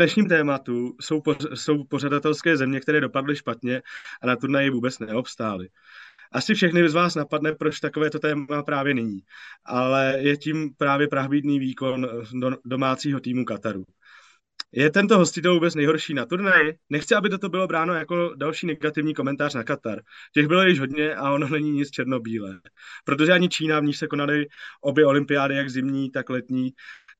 dnešním tématu jsou, po, jsou pořadatelské země, které dopadly špatně a na turnaji vůbec neobstály. Asi všechny z vás napadne, proč takovéto téma právě není, ale je tím právě pravbídný výkon do, domácího týmu Kataru. Je tento hostitel vůbec nejhorší na turnaji? Nechci, aby toto bylo bráno jako další negativní komentář na Katar. Těch bylo již hodně a ono není nic černobílé. Protože ani Čína, v níž se konaly obě olympiády, jak zimní, tak letní,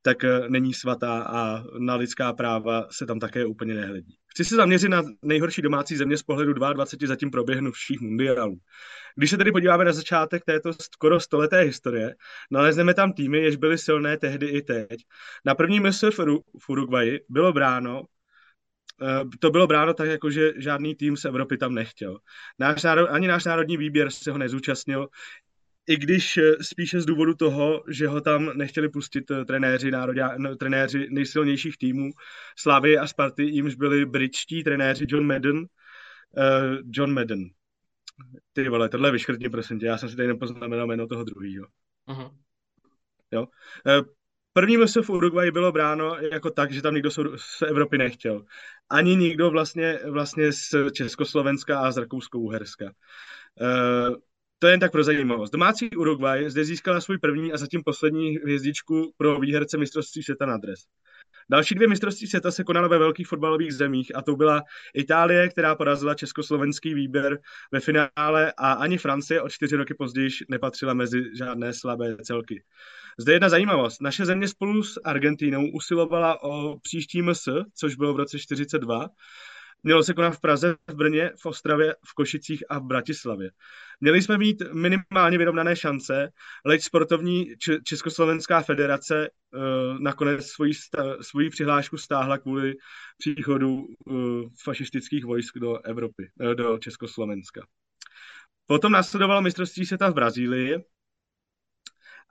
tak eh, není svatá a na lidská práva se tam také úplně nehledí. Chci se zaměřit na nejhorší domácí země z pohledu 22 zatím proběhnuvších mundialů. Když se tedy podíváme na začátek této skoro stoleté historie, nalezneme tam týmy, jež byly silné tehdy i teď. Na první mise v Uruguayi bylo bráno, eh, to bylo bráno tak, jako že žádný tým z Evropy tam nechtěl. Náš národ, ani náš národní výběr se ho nezúčastnil, i když eh, spíše z důvodu toho, že ho tam nechtěli pustit eh, trenéři, národě, trenéři nejsilnějších týmů Slavy a Sparty, jimž byli britští trenéři John Madden, uh, John Madden. Ty vole, tohle vyškrtni, prosím tě, já jsem si tady nepoznamenal jméno toho druhého. Uh-huh. Jo. Uh, První mise v Uruguay bylo bráno jako tak, že tam nikdo z Evropy nechtěl. Ani nikdo vlastně, vlastně z Československa a z Rakousko-Uherska. Uh, to je jen tak pro zajímavost. Domácí Uruguay zde získala svůj první a zatím poslední hvězdičku pro výherce mistrovství světa na dres. Další dvě mistrovství světa se konaly ve velkých fotbalových zemích a to byla Itálie, která porazila československý výběr ve finále a ani Francie o čtyři roky později nepatřila mezi žádné slabé celky. Zde jedna zajímavost. Naše země spolu s Argentínou usilovala o příští MS, což bylo v roce 42, Mělo se konat v Praze, v Brně, v Ostravě, v Košicích a v Bratislavě. Měli jsme mít minimálně vyrovnané šance, leč sportovní Československá federace uh, nakonec svoji, svoji přihlášku stáhla kvůli příchodu uh, fašistických vojsk do Evropy, uh, do Československa. Potom následovalo mistrovství světa v Brazílii,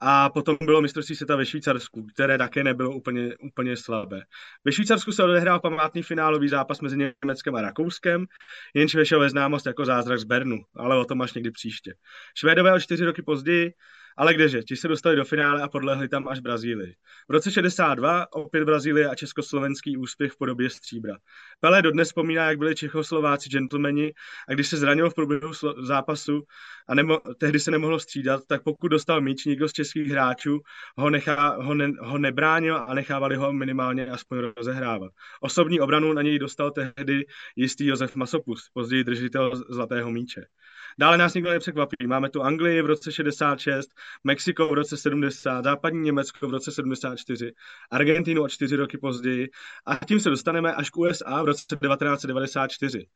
a potom bylo mistrovství světa ve Švýcarsku, které také nebylo úplně, úplně slabé. Ve Švýcarsku se odehrál památný finálový zápas mezi Německem a Rakouskem, jenž vešel ve známost jako zázrak z Bernu, ale o tom až někdy příště. Švédové o čtyři roky později ale kdeže, ti se dostali do finále a podlehli tam až Brazílii. V roce 62 opět Brazílie a československý úspěch v podobě stříbra. Pelé dodnes vzpomíná, jak byli Čechoslováci gentlemani a když se zranil v průběhu zápasu a nemo, tehdy se nemohlo střídat, tak pokud dostal míč někdo z českých hráčů, ho, nechá, ho, ne, ho nebránil a nechávali ho minimálně aspoň rozehrávat. Osobní obranu na něj dostal tehdy jistý Josef Masopus, později držitel zlatého míče. Dále nás nikdo nepřekvapí. Máme tu Anglii v roce 66, Mexiko v roce 70, západní Německo v roce 74, Argentínu o čtyři roky později a tím se dostaneme až k USA v roce 1994.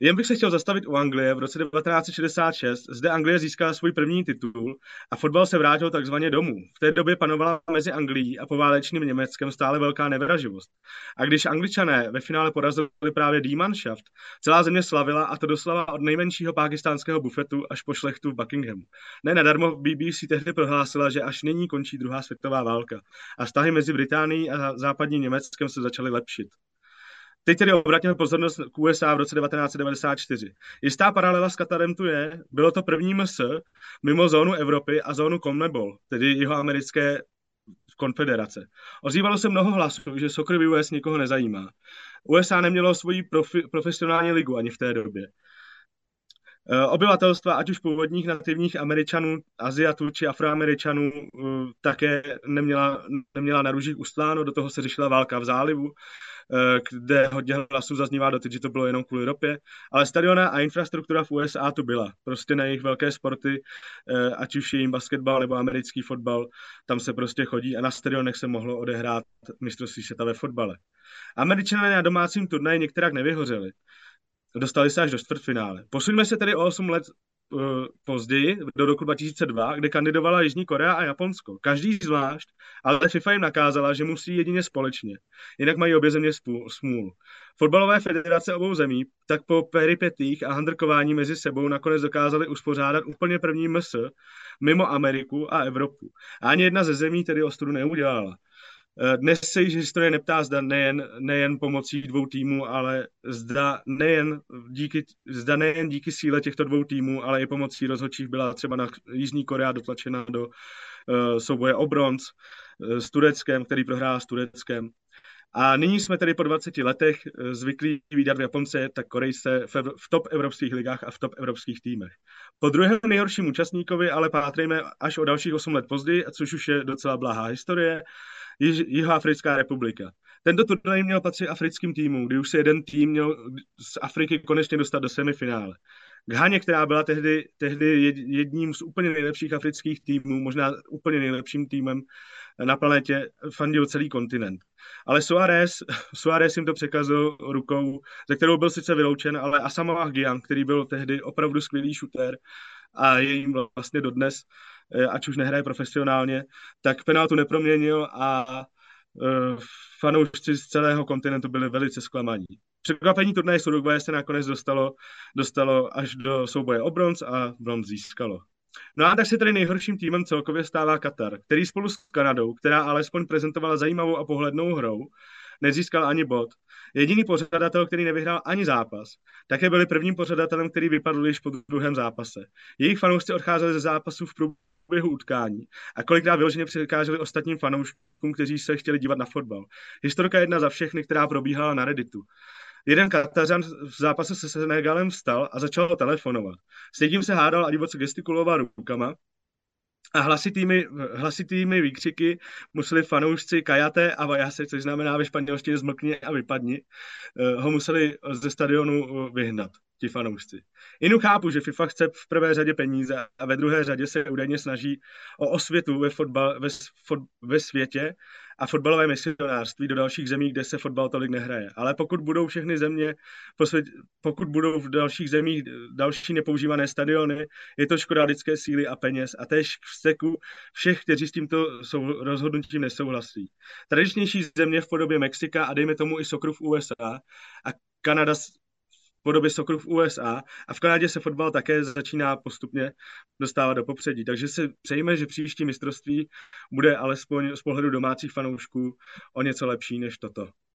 Jen bych se chtěl zastavit u Anglie v roce 1966. Zde Anglie získala svůj první titul a fotbal se vrátil takzvaně domů. V té době panovala mezi Anglií a poválečným Německem stále velká nevraživost. A když Angličané ve finále porazili právě D-Mannschaft, celá země slavila a to doslova od nejmenšího pakistánského bufetu až po šlechtu v Buckinghamu. Ne nadarmo BBC tehdy prohlásila, že až nyní končí druhá světová válka a vztahy mezi Británií a západním Německem se začaly lepšit. Teď tedy obratíme pozornost k USA v roce 1994. Jistá paralela s Katarem tu je. Bylo to první MS mimo zónu Evropy a zónu CONMEBOL, tedy jeho americké konfederace. Ozývalo se mnoho hlasů, že soccer v US nikoho nezajímá. USA nemělo svoji profi, profesionální ligu ani v té době. E, obyvatelstva, ať už původních nativních Američanů, Aziatů či Afroameričanů, e, také neměla, neměla na růžích ustláno, do toho se řešila válka v zálivu Eh, kde hodně hlasů zaznívá doteď, že to bylo jenom kvůli ropě, ale stadiona a infrastruktura v USA tu byla. Prostě na jejich velké sporty, eh, ať už je jim basketbal nebo americký fotbal, tam se prostě chodí a na stadionech se mohlo odehrát mistrovství světa ve fotbale. Američané na domácím turnaji některak nevyhořeli. Dostali se až do čtvrtfinále. Posuňme se tedy o 8 let později, do roku 2002, kde kandidovala Jižní Korea a Japonsko. Každý zvlášť, ale FIFA jim nakázala, že musí jedině společně. Jinak mají obě země smůlu. Fotbalové federace obou zemí tak po peripetích a handrkování mezi sebou nakonec dokázali uspořádat úplně první MS mimo Ameriku a Evropu. A ani jedna ze zemí tedy ostudu neudělala. Eh, dnes se již historie neptá, zda nejen, nejen pomocí dvou týmů, ale zda nejen, díky, zda nejen díky síle těchto dvou týmů, ale i pomocí rozhodčích byla třeba na Jižní Korea dotlačena do uh, souboje o bronz uh, s Tureckem, který prohrál s Tureckem. A nyní jsme tedy po 20 letech eh, zvyklí výdat v Japonce, tak Korejce v, v top evropských ligách a v top evropských týmech. Po druhém nejhorším účastníkovi ale pátrejme až o dalších 8 let později, což už je docela blahá historie, Jihoafrická republika. Tento turnaj měl patřit africkým týmům, kdy už se jeden tým měl z Afriky konečně dostat do semifinále. Ghaně, která byla tehdy, tehdy jedním z úplně nejlepších afrických týmů, možná úplně nejlepším týmem na planetě, fandil celý kontinent. Ale Suarez, Suarez jim to překazil rukou, ze kterou byl sice vyloučen, ale Asamoah Gyan, který byl tehdy opravdu skvělý šutér a je jim vlastně dodnes, ať už nehraje profesionálně, tak penaltu neproměnil a uh, fanoušci z celého kontinentu byli velice zklamaní. Překvapení turnaje s Uruguay se nakonec dostalo, dostalo až do souboje o bronz a bronz získalo. No a tak se tedy nejhorším týmem celkově stává Katar, který spolu s Kanadou, která alespoň prezentovala zajímavou a pohlednou hrou, nezískal ani bod. Jediný pořadatel, který nevyhrál ani zápas, také byli prvním pořadatelem, který vypadl již po druhém zápase. Jejich fanoušci odcházeli ze zápasů v průběhu utkání a kolikrát vyloženě překáželi ostatním fanouškům, kteří se chtěli dívat na fotbal. Historka jedna za všechny, která probíhala na Redditu. Jeden Katařan v zápase se Senegalem vstal a začal telefonovat. S někým se hádal a divoce gestikuloval rukama, a hlasitými, hlasitými výkřiky museli fanoušci Kajate a Vajase, což znamená ve španělštině zmlkni a vypadni, eh, ho museli ze stadionu eh, vyhnat, ti fanoušci. Inu chápu, že FIFA chce v prvé řadě peníze a ve druhé řadě se údajně snaží o osvětu ve, fotbal, ve, fot, ve světě a fotbalové misionářství do dalších zemí, kde se fotbal tolik nehraje. Ale pokud budou všechny země, pokud budou v dalších zemích další nepoužívané stadiony, je to škoda lidské síly a peněz a též v steku všech, kteří s tímto sou, rozhodnutím nesouhlasí. Tradičnější země v podobě Mexika a dejme tomu i Sokru v USA a Kanada podobě sokru v USA a v Kanadě se fotbal také začíná postupně dostávat do popředí. Takže si přejme, že příští mistrovství bude alespoň z pohledu domácích fanoušků o něco lepší než toto.